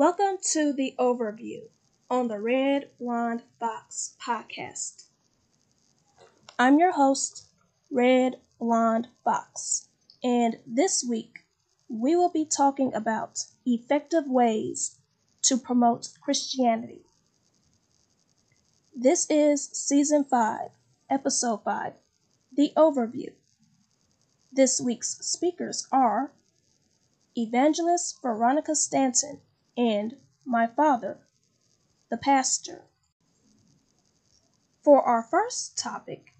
Welcome to the overview on the Red Blonde Fox podcast. I'm your host, Red Blonde Fox, and this week we will be talking about effective ways to promote Christianity. This is season 5, episode 5, the overview. This week's speakers are Evangelist Veronica Stanton and my father, the pastor. For our first topic,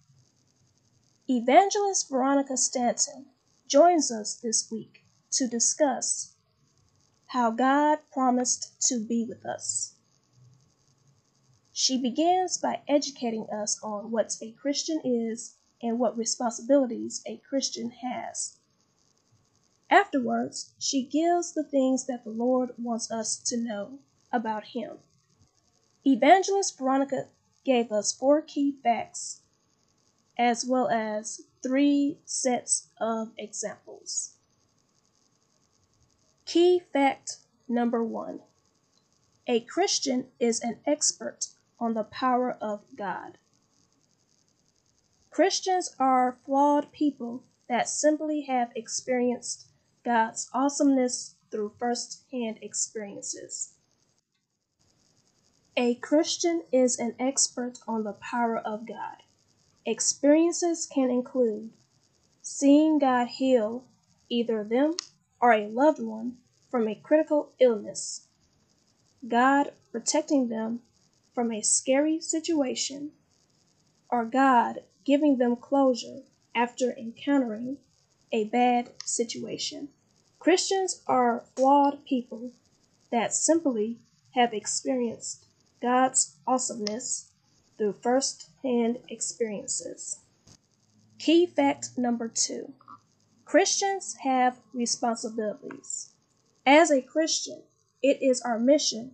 Evangelist Veronica Stanton joins us this week to discuss how God promised to be with us. She begins by educating us on what a Christian is and what responsibilities a Christian has. Afterwards, she gives the things that the Lord wants us to know about Him. Evangelist Veronica gave us four key facts as well as three sets of examples. Key fact number one A Christian is an expert on the power of God. Christians are flawed people that simply have experienced God's awesomeness through first hand experiences. A Christian is an expert on the power of God. Experiences can include seeing God heal either them or a loved one from a critical illness, God protecting them from a scary situation, or God giving them closure after encountering a bad situation. Christians are flawed people that simply have experienced God's awesomeness through first hand experiences. Key fact number two Christians have responsibilities. As a Christian, it is our mission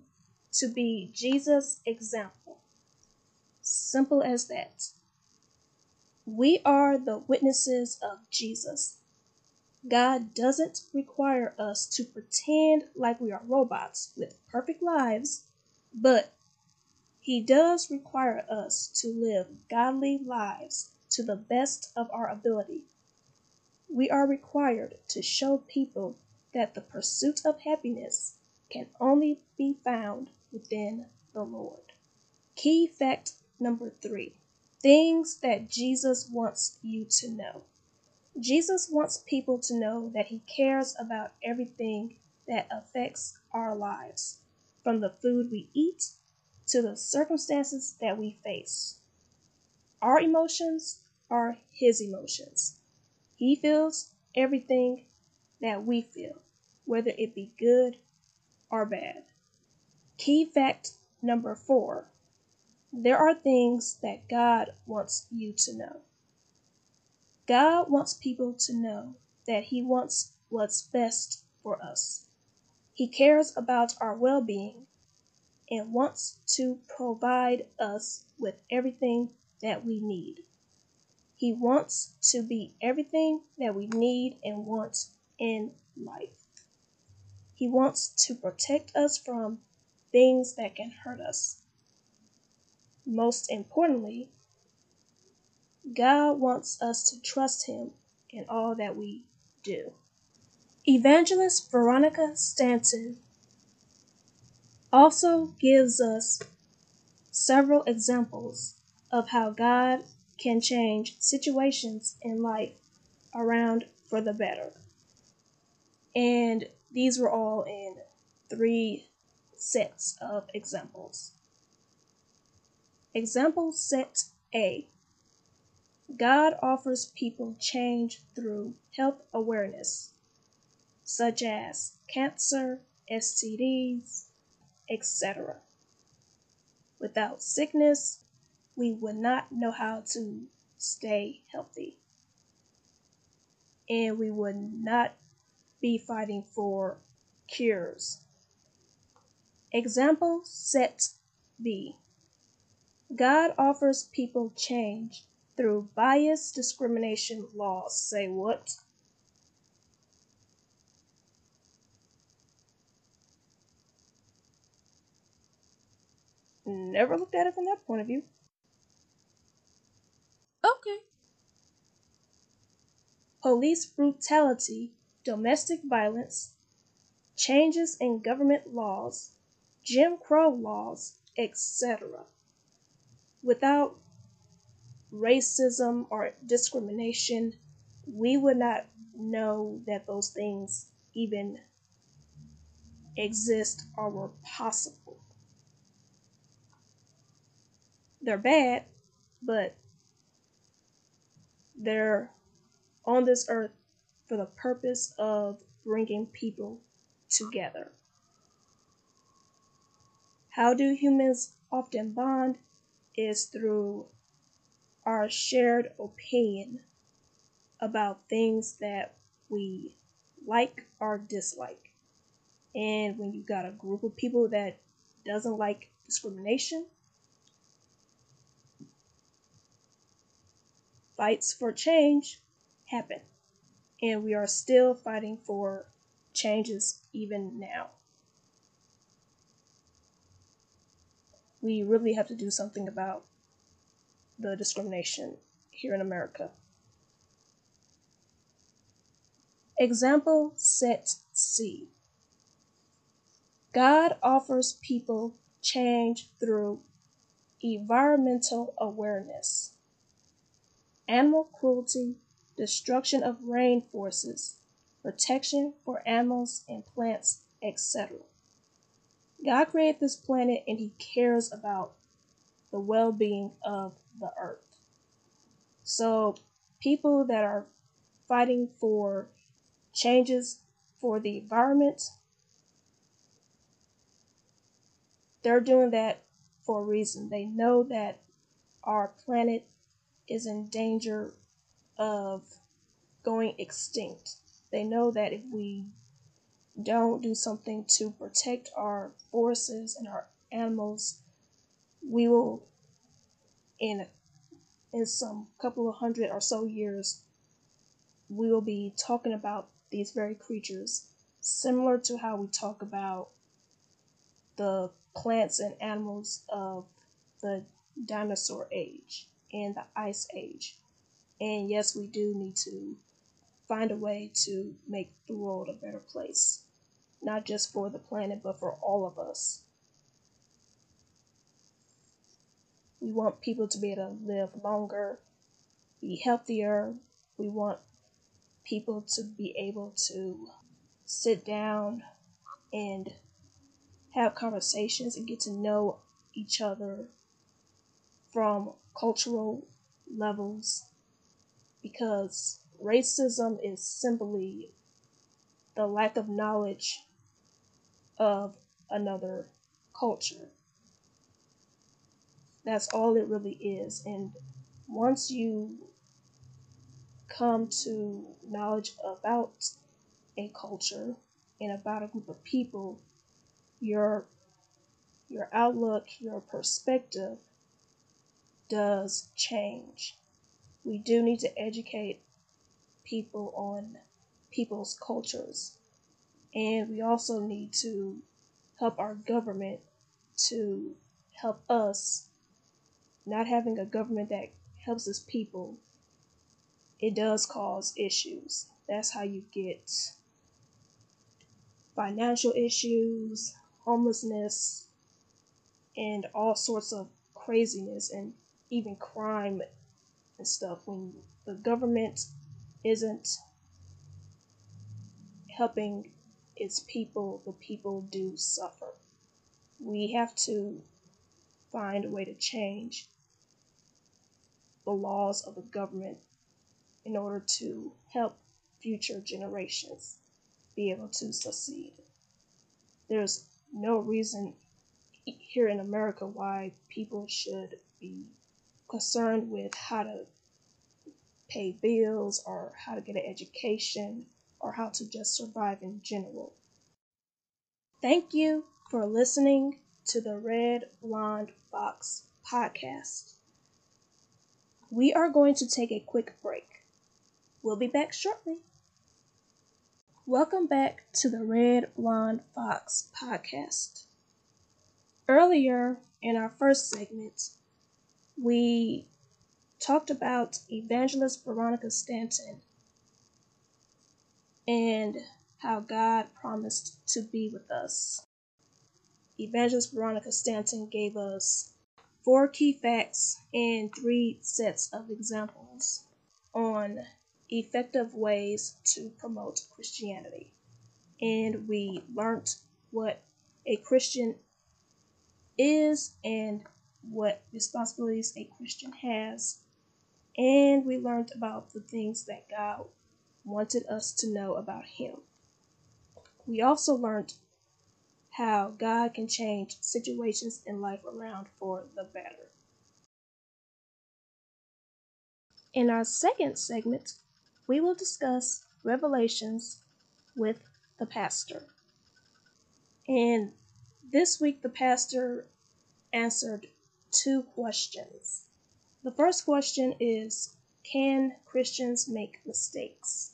to be Jesus' example. Simple as that. We are the witnesses of Jesus. God doesn't require us to pretend like we are robots with perfect lives, but He does require us to live godly lives to the best of our ability. We are required to show people that the pursuit of happiness can only be found within the Lord. Key fact number three things that Jesus wants you to know. Jesus wants people to know that he cares about everything that affects our lives, from the food we eat to the circumstances that we face. Our emotions are his emotions. He feels everything that we feel, whether it be good or bad. Key fact number four there are things that God wants you to know. God wants people to know that He wants what's best for us. He cares about our well being and wants to provide us with everything that we need. He wants to be everything that we need and want in life. He wants to protect us from things that can hurt us. Most importantly, God wants us to trust Him in all that we do. Evangelist Veronica Stanton also gives us several examples of how God can change situations in life around for the better. And these were all in three sets of examples. Example set A God offers people change through health awareness, such as cancer, STDs, etc. Without sickness, we would not know how to stay healthy. And we would not be fighting for cures. Example set B God offers people change through bias discrimination laws. Say what? never looked at it from that point of view. Okay. Police brutality, domestic violence, changes in government laws, Jim Crow laws, etc. Without racism or discrimination, we would not know that those things even exist or were possible. They're bad, but they're on this earth for the purpose of bringing people together. How do humans often bond? Is through our shared opinion about things that we like or dislike. And when you got a group of people that doesn't like discrimination, fights for change happen. And we are still fighting for changes even now. We really have to do something about the discrimination here in America. Example set C. God offers people change through environmental awareness, animal cruelty, destruction of rainforests, protection for animals and plants, etc. God created this planet and He cares about the well being of the earth. So, people that are fighting for changes for the environment, they're doing that for a reason. They know that our planet is in danger of going extinct. They know that if we don't do something to protect our forests and our animals, we will in in some couple of hundred or so years we will be talking about these very creatures similar to how we talk about the plants and animals of the dinosaur age and the ice age. And yes, we do need to find a way to make the world a better place, not just for the planet, but for all of us. We want people to be able to live longer, be healthier. We want people to be able to sit down and have conversations and get to know each other from cultural levels because racism is simply the lack of knowledge of another culture. That's all it really is. And once you come to knowledge about a culture and about a group of people, your your outlook, your perspective does change. We do need to educate people on people's cultures. And we also need to help our government to help us. Not having a government that helps its people, it does cause issues. That's how you get financial issues, homelessness, and all sorts of craziness and even crime and stuff when the government isn't helping its people, the people do suffer. We have to find a way to change the laws of the government in order to help future generations be able to succeed. There's no reason here in America why people should be concerned with how to pay bills or how to get an education or how to just survive in general. Thank you for listening to the Red Blonde Fox podcast. We are going to take a quick break. We'll be back shortly. Welcome back to the Red Blonde Fox podcast. Earlier in our first segment, we talked about Evangelist Veronica Stanton and how God promised to be with us. Evangelist Veronica Stanton gave us four key facts and three sets of examples on effective ways to promote Christianity. And we learned what a Christian is and what responsibilities a Christian has. And we learned about the things that God wanted us to know about Him. We also learned how God can change situations in life around for the better. In our second segment, we will discuss Revelations with the pastor. And this week, the pastor answered two questions. The first question is Can Christians make mistakes?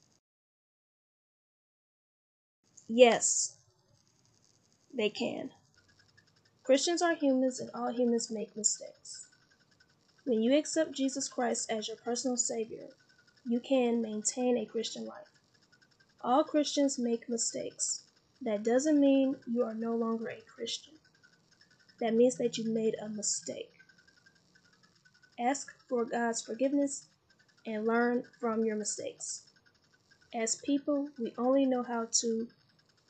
Yes, they can. Christians are humans and all humans make mistakes. When you accept Jesus Christ as your personal Savior, you can maintain a Christian life. All Christians make mistakes. That doesn't mean you are no longer a Christian. That means that you made a mistake. Ask for God's forgiveness and learn from your mistakes. As people, we only know how to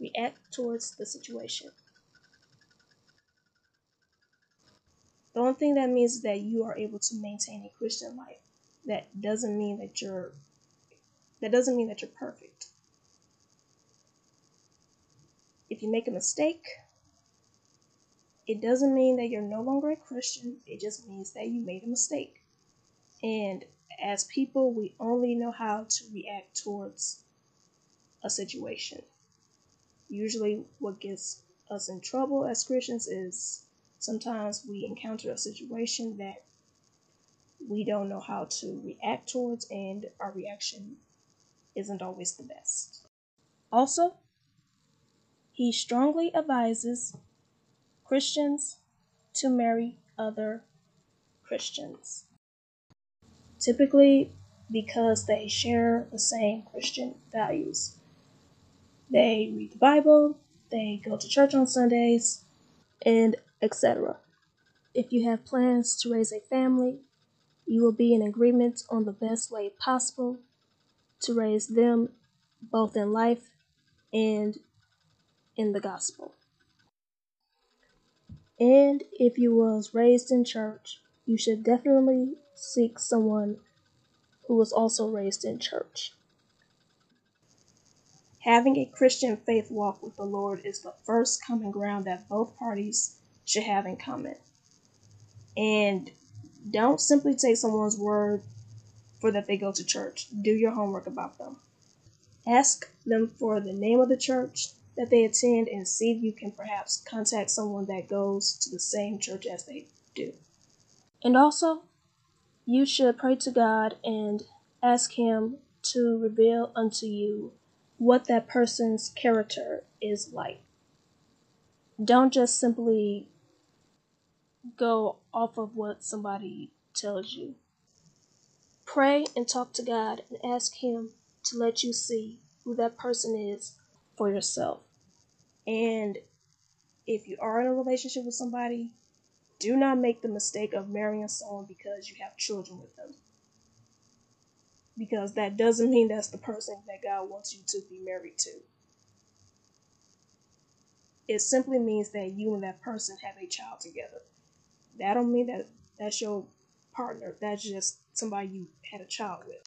react towards the situation. The only thing that means is that you are able to maintain a Christian life. That doesn't mean that you're that doesn't mean that you're perfect. If you make a mistake, it doesn't mean that you're no longer a Christian. It just means that you made a mistake. And as people, we only know how to react towards a situation. Usually, what gets us in trouble as Christians is sometimes we encounter a situation that we don't know how to react towards, and our reaction isn't always the best. Also, he strongly advises Christians to marry other Christians, typically because they share the same Christian values. They read the Bible, they go to church on Sundays, and etc. If you have plans to raise a family, you will be in agreement on the best way possible to raise them both in life and in the gospel. And if you was raised in church, you should definitely seek someone who was also raised in church. Having a Christian faith walk with the Lord is the first common ground that both parties should have in common. And don't simply take someone's word for that they go to church. Do your homework about them. Ask them for the name of the church that they attend and see if you can perhaps contact someone that goes to the same church as they do. And also, you should pray to God and ask Him to reveal unto you what that person's character is like. Don't just simply go off of what somebody tells you. Pray and talk to God and ask Him to let you see who that person is for yourself. And if you are in a relationship with somebody, do not make the mistake of marrying someone because you have children with them. Because that doesn't mean that's the person that God wants you to be married to. It simply means that you and that person have a child together. That don't mean that that's your partner. That's just somebody you had a child with.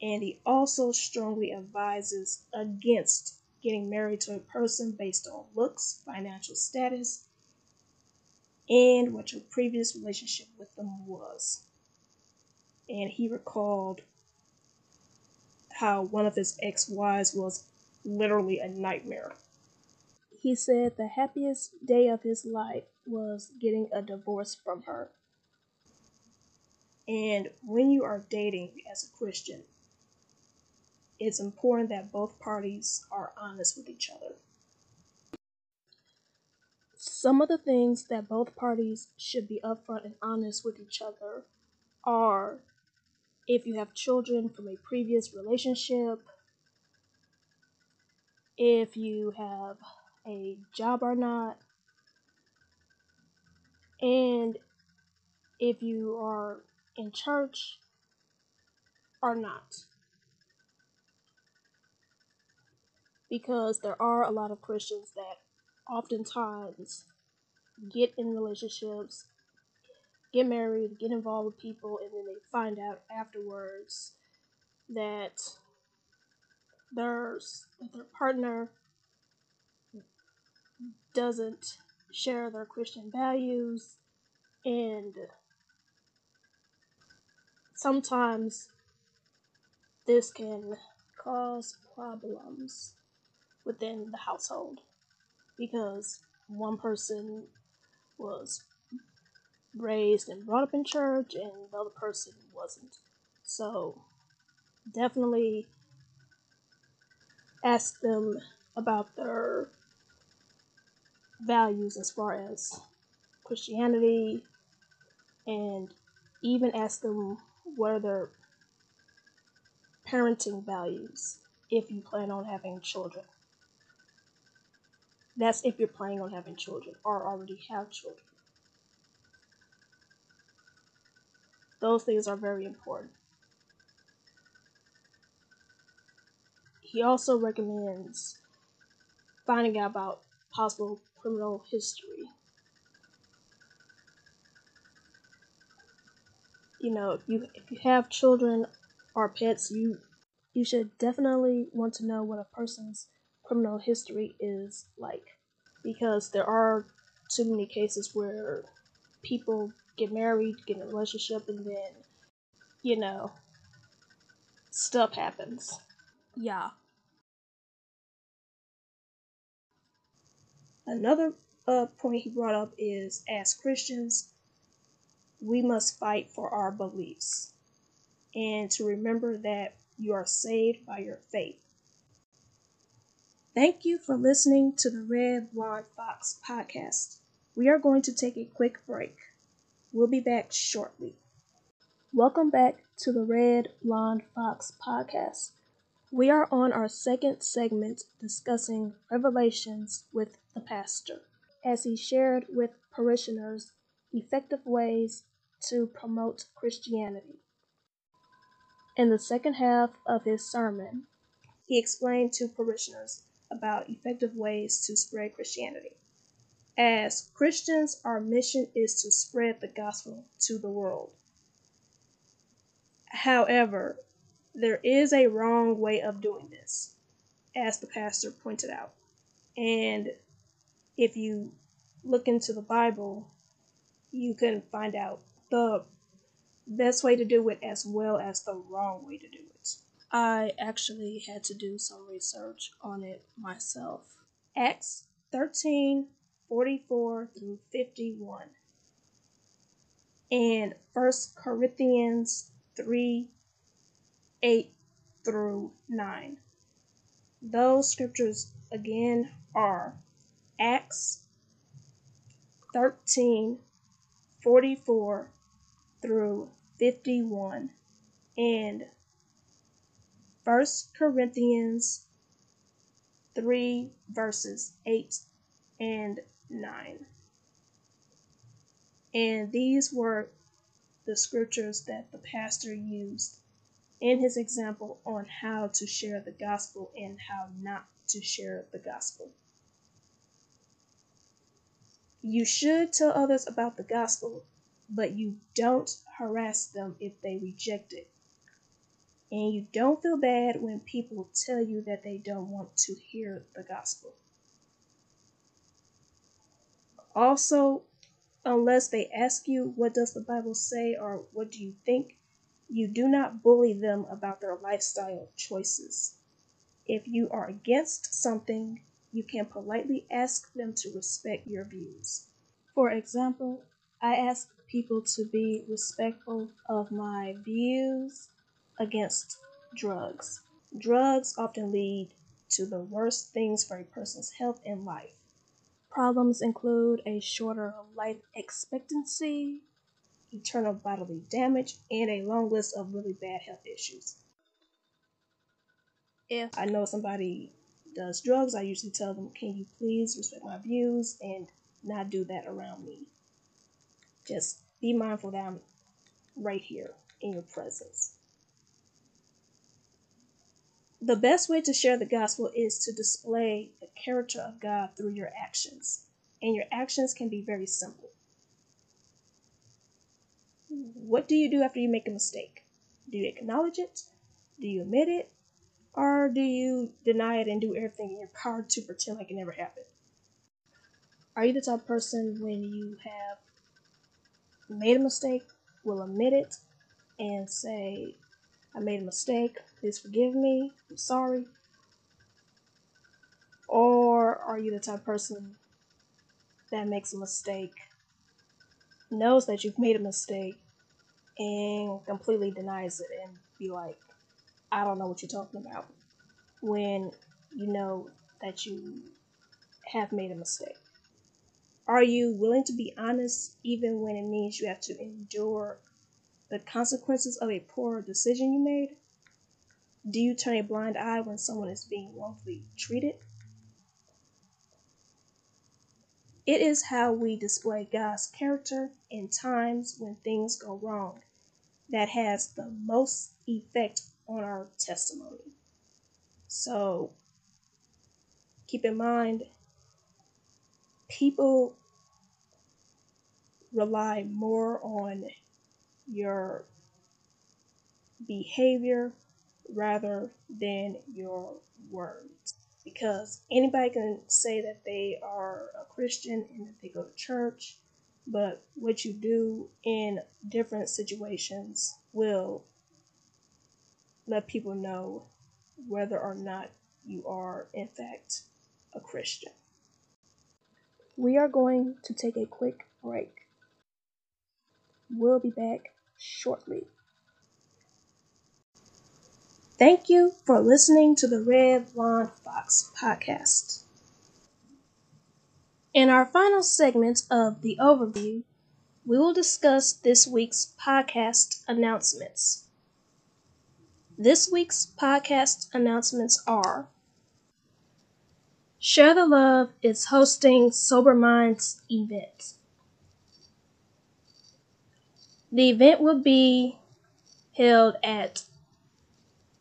And he also strongly advises against getting married to a person based on looks, financial status, and what your previous relationship with them was. And he recalled how one of his ex wives was literally a nightmare. He said the happiest day of his life was getting a divorce from her. And when you are dating as a Christian, it's important that both parties are honest with each other. Some of the things that both parties should be upfront and honest with each other are if you have children from a previous relationship, if you have a job or not, and if you are in church or not. Because there are a lot of Christians that oftentimes get in relationships, get married, get involved with people, and then they find out afterwards that their that their partner doesn't share their Christian values and sometimes this can cause problems within the household because one person was raised and brought up in church and the other person wasn't. So definitely ask them about their values as far as Christianity and even ask them what are their parenting values if you plan on having children. That's if you're planning on having children or already have children. Those things are very important. He also recommends finding out about possible criminal history. You know, if you if you have children or pets, you you should definitely want to know what a person's criminal history is like because there are too many cases where people get married, get in a relationship, and then, you know, stuff happens. Yeah. Another uh, point he brought up is as Christians, we must fight for our beliefs and to remember that you are saved by your faith. Thank you for listening to the Red Blonde Fox podcast. We are going to take a quick break. We'll be back shortly. Welcome back to the Red Blonde Fox podcast. We are on our second segment discussing revelations with the pastor as he shared with parishioners effective ways to promote Christianity. In the second half of his sermon, he explained to parishioners about effective ways to spread Christianity. As Christians, our mission is to spread the gospel to the world. However, there is a wrong way of doing this, as the pastor pointed out. And if you look into the Bible, you can find out the best way to do it as well as the wrong way to do it. I actually had to do some research on it myself. Acts 13 44 through 51 and 1 Corinthians 3 8 through 9. Those scriptures again are Acts 13 44 through 51 and 1 Corinthians 3 verses 8 and 9. And these were the scriptures that the pastor used in his example on how to share the gospel and how not to share the gospel. You should tell others about the gospel, but you don't harass them if they reject it. And you don't feel bad when people tell you that they don't want to hear the gospel. Also, unless they ask you, what does the Bible say or what do you think, you do not bully them about their lifestyle choices. If you are against something, you can politely ask them to respect your views. For example, I ask people to be respectful of my views against drugs. Drugs often lead to the worst things for a person's health and life. Problems include a shorter life expectancy, eternal bodily damage, and a long list of really bad health issues. If I know somebody does drugs, I usually tell them, Can you please respect my views and not do that around me? Just be mindful that I'm right here in your presence. The best way to share the gospel is to display the character of God through your actions. And your actions can be very simple. What do you do after you make a mistake? Do you acknowledge it? Do you admit it? Or do you deny it and do everything in your power to pretend like it never happened? Are you the type of person when you have made a mistake, will admit it and say, I made a mistake, please forgive me, I'm sorry? Or are you the type of person that makes a mistake, knows that you've made a mistake, and completely denies it and be like, I don't know what you're talking about when you know that you have made a mistake? Are you willing to be honest even when it means you have to endure the consequences of a poor decision you made? Do you turn a blind eye when someone is being wrongfully treated? It is how we display God's character in times when things go wrong that has the most effect on our testimony. So keep in mind, people rely more on your behavior rather than your words. Because anybody can say that they are a Christian and that they go to church, but what you do in different situations will let people know whether or not you are, in fact, a Christian. We are going to take a quick break. We'll be back shortly. Thank you for listening to the Red Blonde Fox podcast. In our final segment of the overview, we will discuss this week's podcast announcements. This week's podcast announcements are Share the Love is hosting Sober Minds event. The event will be held at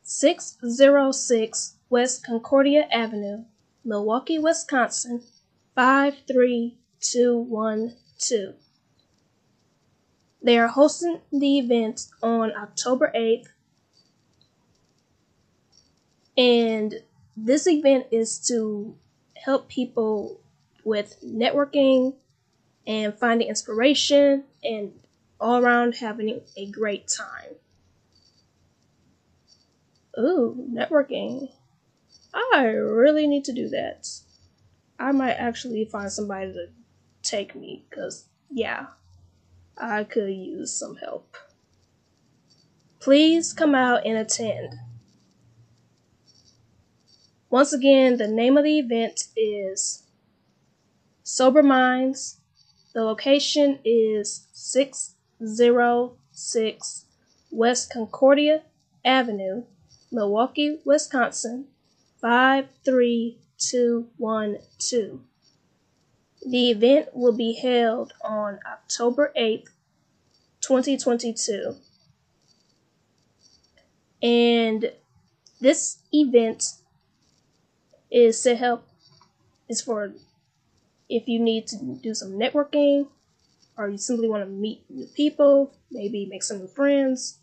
606 West Concordia Avenue, Milwaukee, Wisconsin 53212. They are hosting the event on October 8th and this event is to help people with networking and finding inspiration and all around having a great time. Ooh, networking. I really need to do that. I might actually find somebody to take me because, yeah, I could use some help. Please come out and attend. Once again, the name of the event is Sober Minds. The location is 606 West Concordia Avenue, Milwaukee, Wisconsin 53212. The event will be held on October 8th, 2022. And this event is to help is for if you need to do some networking or you simply want to meet new people, maybe make some new friends,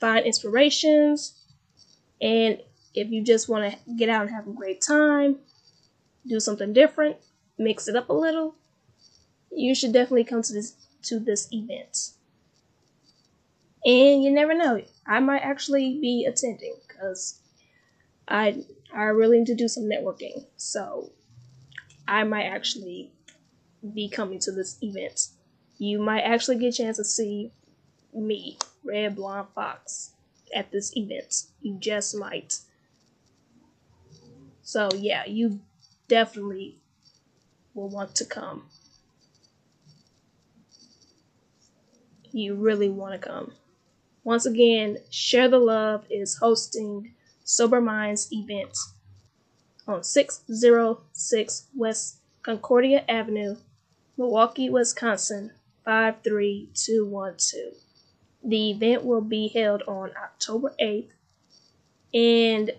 find inspirations, and if you just want to get out and have a great time, do something different, mix it up a little, you should definitely come to this to this event. And you never know, I might actually be attending because I I really need to do some networking. So I might actually be coming to this event. You might actually get a chance to see me, Red Blonde Fox, at this event. You just might. So yeah, you definitely will want to come. You really want to come. Once again, Share the Love is hosting Sober Minds event on 606 West Concordia Avenue, Milwaukee, Wisconsin 53212. The event will be held on October 8th, and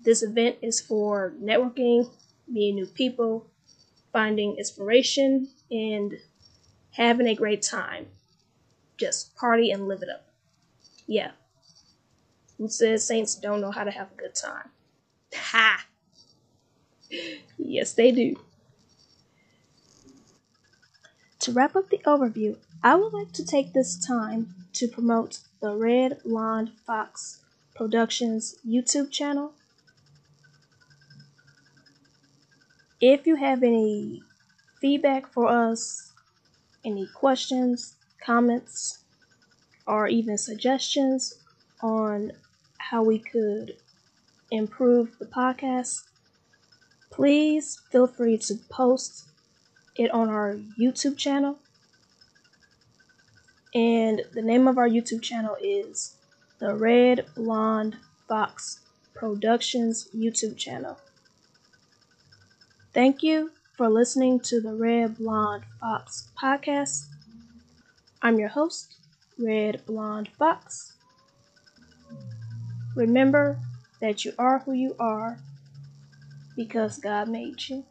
this event is for networking, meeting new people, finding inspiration, and having a great time. Just party and live it up. Yeah. Who says saints don't know how to have a good time? Ha! yes, they do. To wrap up the overview, I would like to take this time to promote the Red Blonde Fox Productions YouTube channel. If you have any feedback for us, any questions, comments, or even suggestions on how we could improve the podcast, please feel free to post it on our YouTube channel. And the name of our YouTube channel is the Red Blonde Fox Productions YouTube channel. Thank you for listening to the Red Blonde Fox podcast. I'm your host, Red Blonde Fox. Remember that you are who you are because God made you.